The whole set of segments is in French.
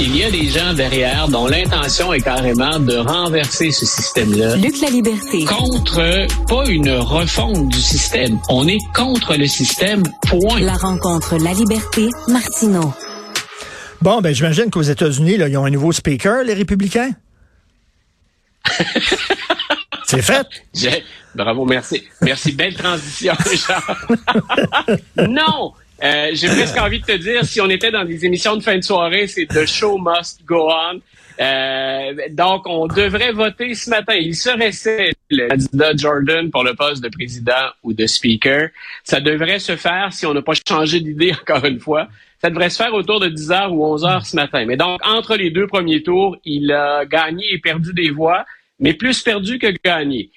Il y a des gens derrière dont l'intention est carrément de renverser ce système-là. Luc la liberté. Contre, pas une refonte du système. On est contre le système, point. La rencontre La liberté, Martineau. Bon, ben j'imagine qu'aux États-Unis, ils ont un nouveau speaker, les républicains. C'est fait. Bravo, merci. Merci, belle transition, non, euh, j'ai presque envie de te dire, si on était dans des émissions de fin de soirée, c'est The Show Must Go On. Euh, donc, on devrait voter ce matin. Il serait le candidat Jordan pour le poste de président ou de speaker. Ça devrait se faire si on n'a pas changé d'idée encore une fois. Ça devrait se faire autour de 10h ou 11h ce matin. Mais donc, entre les deux premiers tours, il a gagné et perdu des voix mais plus perdu que gagné.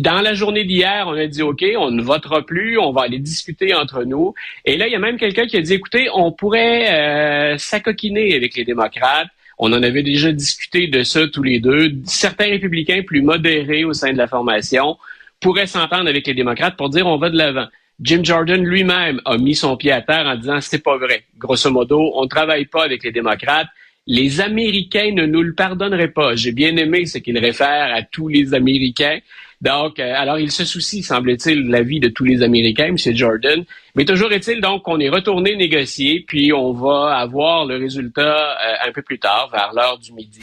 dans la journée d'hier, on a dit, OK, on ne votera plus, on va aller discuter entre nous. Et là, il y a même quelqu'un qui a dit, écoutez, on pourrait euh, s'acoquiner avec les démocrates. On en avait déjà discuté de ça tous les deux. Certains républicains plus modérés au sein de la formation pourraient s'entendre avec les démocrates pour dire on va de l'avant. Jim Jordan lui-même a mis son pied à terre en disant c'est pas vrai. Grosso modo, on ne travaille pas avec les démocrates les Américains ne nous le pardonneraient pas. J'ai bien aimé ce qu'il réfère à tous les Américains. Donc, euh, alors il se soucie, semble-t-il, de la vie de tous les Américains, M. Jordan. Mais toujours est-il donc qu'on est retourné négocier, puis on va avoir le résultat euh, un peu plus tard, vers l'heure du midi.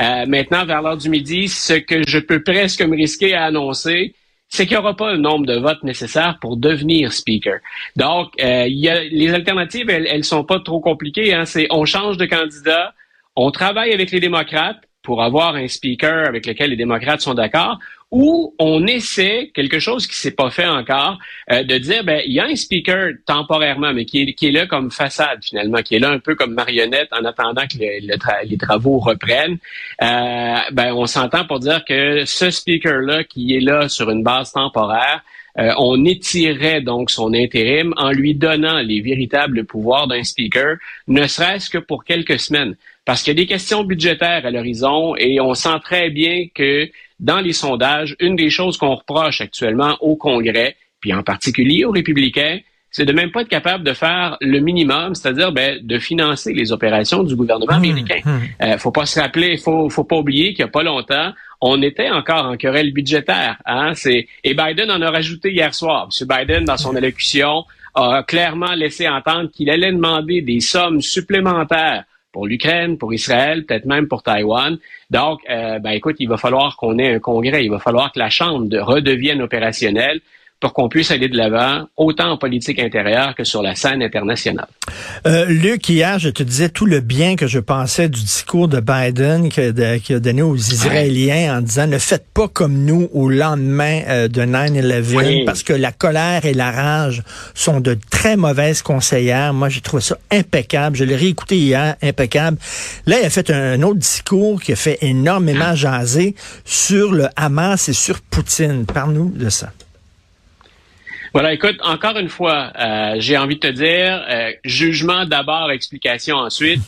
Euh, maintenant, vers l'heure du midi, ce que je peux presque me risquer à annoncer, c'est qu'il n'y aura pas le nombre de votes nécessaires pour devenir speaker. Donc, il y a, les alternatives, elles, elles sont pas trop compliquées. Hein. C'est on change de candidat, on travaille avec les démocrates pour avoir un speaker avec lequel les démocrates sont d'accord, ou on essaie quelque chose qui s'est pas fait encore, euh, de dire ben il y a un speaker temporairement, mais qui est, qui est là comme façade finalement, qui est là un peu comme marionnette en attendant que les travaux reprennent. Euh, ben on s'entend pour dire que ce speaker là qui est là sur une base temporaire, euh, on étirerait donc son intérim en lui donnant les véritables pouvoirs d'un speaker, ne serait-ce que pour quelques semaines. Parce qu'il y a des questions budgétaires à l'horizon et on sent très bien que dans les sondages, une des choses qu'on reproche actuellement au Congrès, puis en particulier aux républicains, c'est de même pas être capable de faire le minimum, c'est-à-dire ben, de financer les opérations du gouvernement mmh, américain. Mmh. Euh, faut pas se rappeler, faut, faut pas oublier qu'il y a pas longtemps, on était encore en querelle budgétaire. Hein? C'est, et Biden en a rajouté hier soir. M. Biden, dans son élocution, a clairement laissé entendre qu'il allait demander des sommes supplémentaires pour l'Ukraine, pour Israël, peut-être même pour Taïwan. Donc, euh, ben écoute, il va falloir qu'on ait un congrès, il va falloir que la Chambre redevienne opérationnelle pour qu'on puisse aller de l'avant, autant en politique intérieure que sur la scène internationale. Euh, Luc, hier, je te disais tout le bien que je pensais du discours de Biden qu'il a donné aux Israéliens en disant ne faites pas comme nous au lendemain euh, de 9-11 parce que la colère et la rage sont de très mauvaises conseillères. Moi, j'ai trouvé ça impeccable. Je l'ai réécouté hier, impeccable. Là, il a fait un autre discours qui a fait énormément jaser sur le Hamas et sur Poutine. Parle-nous de ça. Voilà, écoute, encore une fois, euh, j'ai envie de te dire, euh, jugement d'abord, explication ensuite.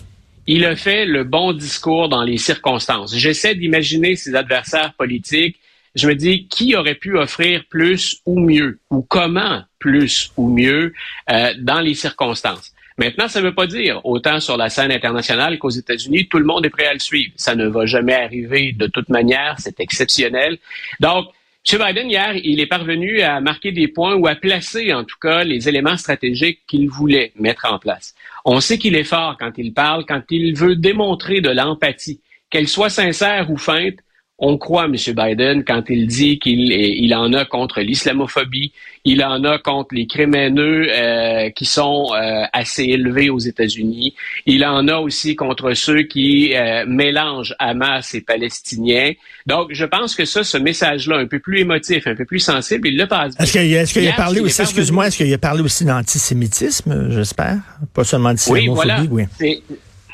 Il a fait le bon discours dans les circonstances. J'essaie d'imaginer ses adversaires politiques. Je me dis, qui aurait pu offrir plus ou mieux, ou comment plus ou mieux euh, dans les circonstances? Maintenant, ça ne veut pas dire, autant sur la scène internationale qu'aux États-Unis, tout le monde est prêt à le suivre. Ça ne va jamais arriver de toute manière, c'est exceptionnel. Donc, M. Biden, hier, il est parvenu à marquer des points ou à placer, en tout cas, les éléments stratégiques qu'il voulait mettre en place. On sait qu'il est fort quand il parle, quand il veut démontrer de l'empathie, qu'elle soit sincère ou feinte, on croit M. Biden quand il dit qu'il il en a contre l'islamophobie, il en a contre les crimes haineux euh, qui sont euh, assez élevés aux États-Unis, il en a aussi contre ceux qui euh, mélangent Hamas et Palestiniens. Donc, je pense que ça, ce message-là, un peu plus émotif, un peu plus sensible, il le passe. Est-ce qu'il est a parlé aussi, excuse-moi, est-ce qu'il a parlé aussi d'antisémitisme, j'espère? Pas seulement d'islamophobie, oui. Voilà.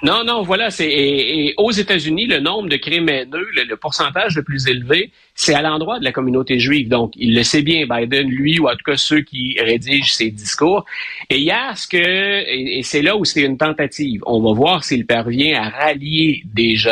Non, non, voilà. C'est et, aux États-Unis, le nombre de crimes haineux, le, pourcentage le plus élevé, c'est à l'endroit de la communauté juive. Donc, il le sait bien, Biden, lui, ou en tout cas ceux qui rédigent ses discours. Et hier, ce que et, c'est là où c'est une tentative. On va voir s'il parvient à rallier des gens.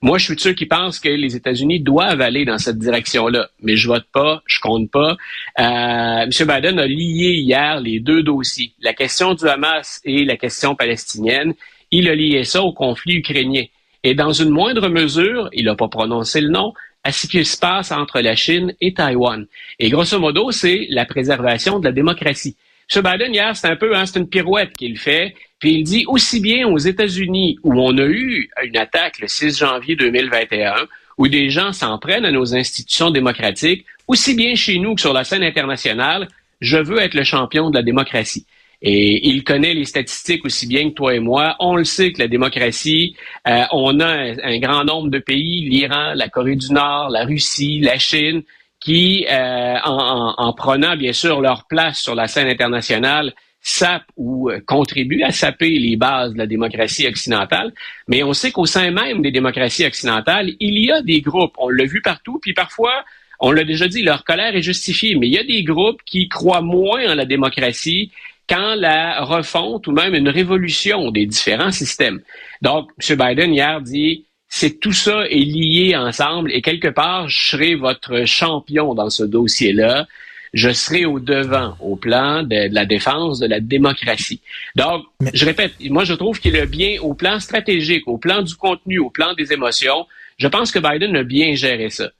Moi, je suis de ceux qui pensent que les États-Unis doivent aller dans cette direction-là, mais je vote pas, je compte pas. Euh, M. Biden a lié hier les deux dossiers, la question du Hamas et la question palestinienne il a lié ça au conflit ukrainien. Et dans une moindre mesure, il n'a pas prononcé le nom, à ce qui se passe entre la Chine et Taïwan. Et grosso modo, c'est la préservation de la démocratie. M. Biden, hier, c'est un peu, hein, c'est une pirouette qu'il fait. Puis il dit aussi bien aux États-Unis, où on a eu une attaque le 6 janvier 2021, où des gens s'en prennent à nos institutions démocratiques, aussi bien chez nous que sur la scène internationale, je veux être le champion de la démocratie. Et il connaît les statistiques aussi bien que toi et moi. On le sait que la démocratie, euh, on a un, grand nombre de pays, l'Iran, la Corée du Nord, la Russie, la Chine, qui, euh, en, prenant bien sûr leur place sur la scène internationale, sapent ou euh, contribuent à saper les bases de la démocratie occidentale. Mais on sait qu'au sein même des démocraties occidentales, il y a des groupes, on l'a vu partout, puis parfois, on l'a déjà dit, leur colère est justifiée, mais il y a des groupes qui croient moins en la démocratie quand la refonte ou même une révolution des différents systèmes. Donc, M. Biden hier dit, c'est tout ça est lié ensemble et quelque part, je serai votre champion dans ce dossier-là. Je serai au devant au plan de, la défense de la démocratie. Donc, je répète, moi je trouve qu'il est bien au plan stratégique, au plan du contenu, au plan des émotions. Je pense que Biden a bien géré ça.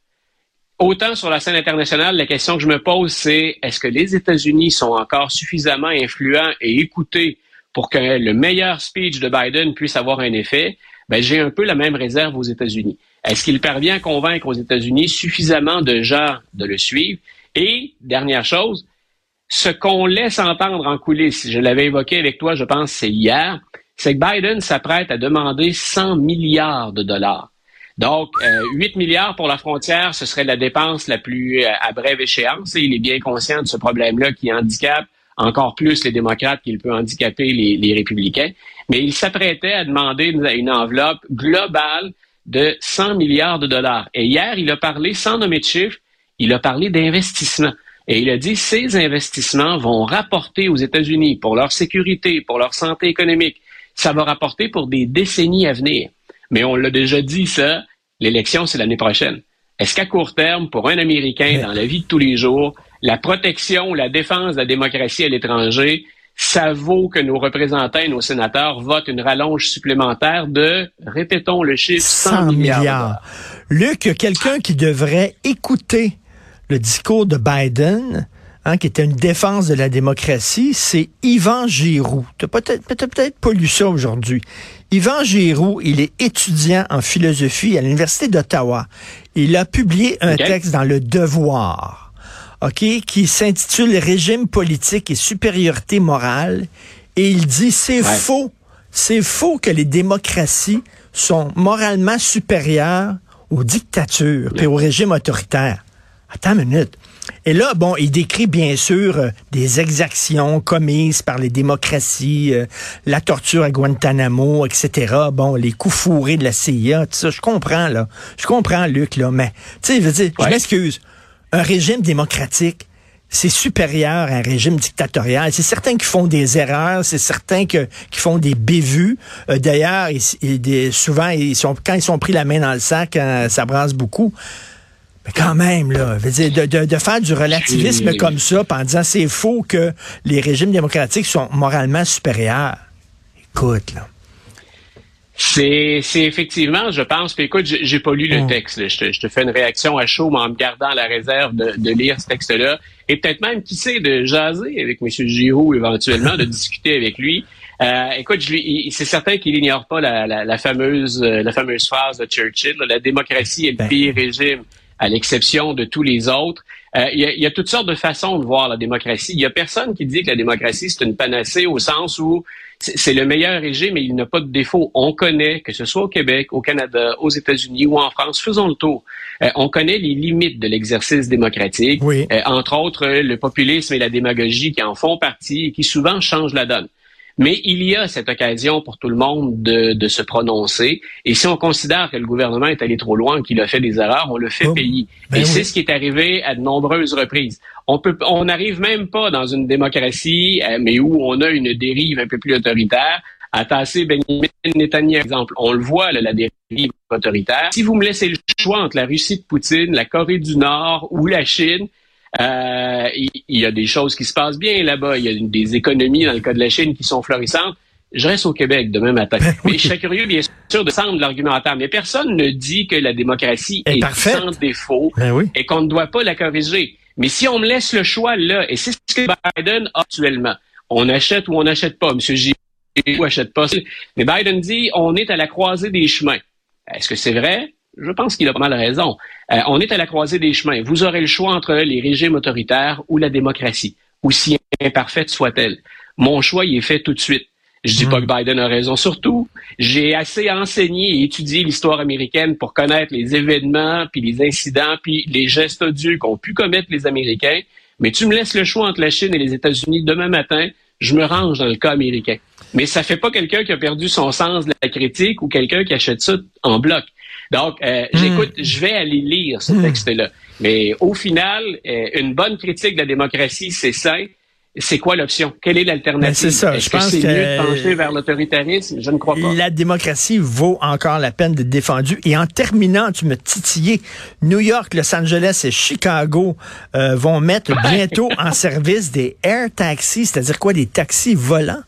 Autant sur la scène internationale, la question que je me pose, c'est est-ce que les États-Unis sont encore suffisamment influents et écoutés pour que le meilleur speech de Biden puisse avoir un effet? Ben, j'ai un peu la même réserve aux États-Unis. Est-ce qu'il parvient à convaincre aux États-Unis suffisamment de gens de le suivre? Et, dernière chose, ce qu'on laisse entendre en coulisses, je l'avais évoqué avec toi, je pense, c'est hier, c'est que Biden s'apprête à demander 100 milliards de dollars. Donc, 8 euh, milliards pour la frontière, ce serait la dépense la plus euh, à brève échéance. Et il est bien conscient de ce problème-là qui handicape encore plus les démocrates qu'il peut handicaper les, républicains. Mais il s'apprêtait à demander une, enveloppe globale de 100 milliards de dollars. Et hier, il a parlé, sans nommer de chiffres, il a parlé d'investissement. Et il a dit ces investissements vont rapporter aux États-Unis pour leur sécurité, pour leur santé économique. Ça va rapporter pour des décennies à venir. Mais on l'a déjà dit, ça, l'élection, c'est l'année prochaine. Est-ce qu'à court terme, pour un Américain dans la vie de tous les jours, la protection, la défense de la démocratie à l'étranger, ça vaut que nos représentants et nos sénateurs votent une rallonge supplémentaire de, répétons le chiffre, 100, milliards. milliards. Luc, quelqu'un qui devrait écouter le discours de Biden, hein, qui était une défense de la démocratie, c'est Yvan Giroux. Tu peut-être peut-être pas lu ça aujourd'hui. Yvan Giroux, il est étudiant en philosophie à l'Université d'Ottawa. Il a publié un texte dans Le Devoir, OK, qui s'intitule Régime politique et supériorité morale. Et il dit, c'est faux. C'est faux que les démocraties sont moralement supérieures aux dictatures et aux régimes autoritaires. Attends une minute. Et là, bon, il décrit bien sûr euh, des exactions commises par les démocraties, euh, la torture à Guantanamo, etc. Bon, les coups fourrés de la CIA, tout ça. Je comprends, là. Je comprends, Luc, là. Mais, tu sais, je veux dire, je m'excuse. Un régime démocratique, c'est supérieur à un régime dictatorial. C'est certains qui font des erreurs, c'est certains qui font des bévues. Euh, d'ailleurs, souvent, ils sont, quand ils sont pris la main dans le sac, ça brasse beaucoup. Mais quand même, là, de, faire du relativisme comme ça, en disant c'est faux que les régimes démocratiques sont moralement supérieurs. Écoute, là. C'est, effectivement, je pense, que, écoute, j'ai pas lu le mm. texte. Je, te, fais une réaction à chaud, mais en me gardant la réserve de, lire ce texte-là. Et peut-être même, qui sait, de jaser avec M. Giroux éventuellement, de discuter avec lui. Euh, écoute, c'est certain qu'il n'ignore pas la, fameuse, la fameuse phrase de Churchill. la démocratie est le ben. pire régime à l'exception de tous les autres. Euh, il, y a, toutes sortes de façons de voir la démocratie. Il y a personne qui dit que la démocratie, c'est une panacée au sens où c'est le meilleur régime et il n'a pas de défaut. On connaît, que ce soit au Québec, au Canada, aux États-Unis ou en France, faisons le tour. Euh, on connaît les limites de l'exercice démocratique, euh, entre autres le populisme et la démagogie qui en font partie et qui souvent changent la donne. Mais il y a cette occasion pour tout le monde de, de, se prononcer. Et si on considère que le gouvernement est allé trop loin, qu'il a fait des erreurs, on le fait oh, payer. Ben et c'est ce qui est arrivé à de nombreuses reprises. On peut, on n'arrive même pas dans une démocratie, euh, mais où on a une dérive un peu plus autoritaire, à tasser Benjamin Netanyahu, exemple. On le voit, là, la dérive autoritaire. Si vous me laissez le choix entre la Russie de Poutine, la Corée du Nord ou la Chine, euh, il, y a des choses qui se passent bien là-bas. Il y a des économies, dans le cas de la Chine, qui sont florissantes. je reste au Québec demain matin. Ben mais je serais curieux, bien sûr, de de l'argumentaire. Mais personne ne dit que la démocratie est, sans défaut ben et qu'on ne doit pas la corriger. Mais si on me laisse le choix là, et c'est ce que Biden a actuellement, on achète ou on n'achète pas, M. J. ou achète pas. Mais Biden dit, on est à la croisée des chemins. Est-ce que c'est vrai? Je pense qu'il a pas mal raison. Euh, on est à la croisée des chemins. Vous aurez le choix entre les régimes autoritaires ou la démocratie, aussi imparfaite soit-elle. Mon choix, il est fait tout de suite. Je dis pas hmm. que Biden a raison. Surtout, j'ai assez enseigné et étudié l'histoire américaine pour connaître les événements, puis les incidents, puis les gestes odieux qu'ont pu commettre les Américains. Mais tu me laisses le choix entre la Chine et les États-Unis demain matin, je me range dans le cas américain. Mais ça fait pas quelqu'un qui a perdu son sens de la critique ou quelqu'un qui achète ça en bloc. Donc, euh, hmm. j'écoute, je vais aller lire ce hmm. texte-là. Mais au final, euh, une bonne critique de la démocratie, c'est sain c'est quoi l'option? Quelle est l'alternative? Ben, c'est ça. je pense que c'est mieux de pencher vers l'autoritarisme? Je ne crois pas. La démocratie vaut encore la peine d'être défendue. Et en terminant, tu me titillais. New York, Los Angeles et Chicago euh, vont mettre bientôt en service des air taxis, c'est-à-dire quoi? Des taxis volants?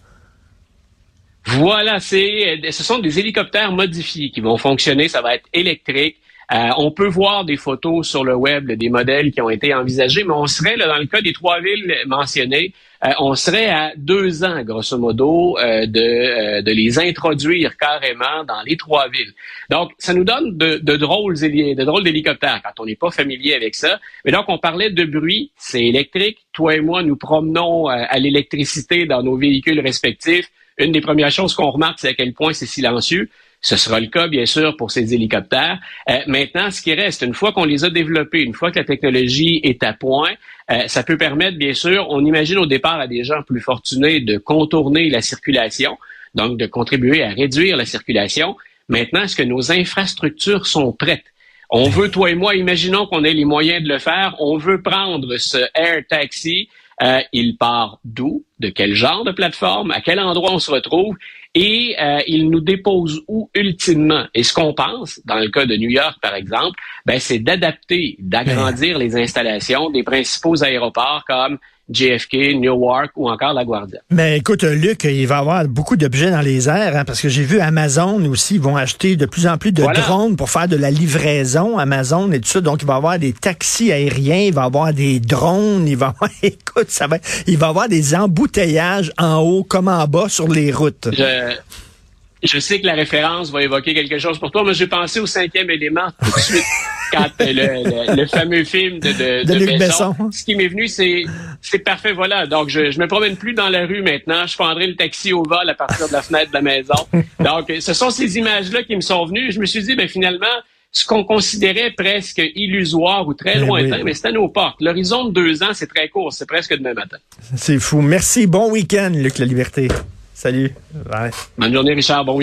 Voilà, c'est, ce sont des hélicoptères modifiés qui vont fonctionner. Ça va être électrique. Euh, on peut voir des photos sur le web des modèles qui ont été envisagés, mais on serait, là, dans le cas des trois villes mentionnées, euh, on serait à deux ans, grosso modo, euh, de, les introduire carrément dans les trois villes. Donc, ça nous donne de, de drôles de drôles d'hélicoptères quand on n'est pas familier avec ça. Mais donc, on parlait de bruit, c'est électrique. Toi et moi, nous promenons à l'électricité dans nos véhicules respectifs. Une des premières choses qu'on remarque, c'est à quel point c'est silencieux. Ce sera le cas, bien sûr, pour ces hélicoptères. Euh, maintenant, ce qui reste, une fois qu'on les a développés, une fois que la technologie est à point, euh, ça peut permettre, bien sûr, on imagine au départ à des gens plus fortunés de contourner la circulation, donc de contribuer à réduire la circulation. Maintenant, est-ce que nos infrastructures sont prêtes? On veut, toi et moi, imaginons qu'on ait les moyens de le faire. On veut prendre ce Air Taxi. Euh, il part d'où? De quel genre de plateforme? À quel endroit on se retrouve? et euh, il nous dépose où ultimement? Et ce qu'on pense, dans le cas de New York par exemple, ben, c'est d'adapter, d'agrandir les installations des principaux aéroports comme JFK, Newark ou encore La Guardia. Mais écoute, Luc, il va y avoir beaucoup d'objets dans les airs, hein, parce que j'ai vu Amazon aussi, ils vont acheter de plus en plus de drones pour faire de la livraison, Amazon et tout ça. Donc, il va y avoir des taxis aériens, il va y avoir des drones, il va y avoir, écoute, ça va, il va y avoir des embouteillages en haut comme en bas sur les routes. Je... Je sais que la référence va évoquer quelque chose pour toi, mais j'ai pensé au cinquième élément tout de suite. quand le, fameux film de, de, Luc Besson. Ce qui m'est venu, c'est c'est parfait, voilà. Donc, je, je me promène plus dans la rue maintenant. Je prendrai le taxi au vol à partir de la fenêtre de la maison. Donc, ce sont ces images-là qui me sont venues. Je me suis dit, ben finalement, ce qu'on considérait presque illusoire ou très ben lointain, mais c'est à nos portes. L'horizon de deux ans, c'est très court. C'est presque demain matin. C'est fou. Merci. Bon week-end, Luc La Liberté. Salut. Bonne journée, Richard. Bon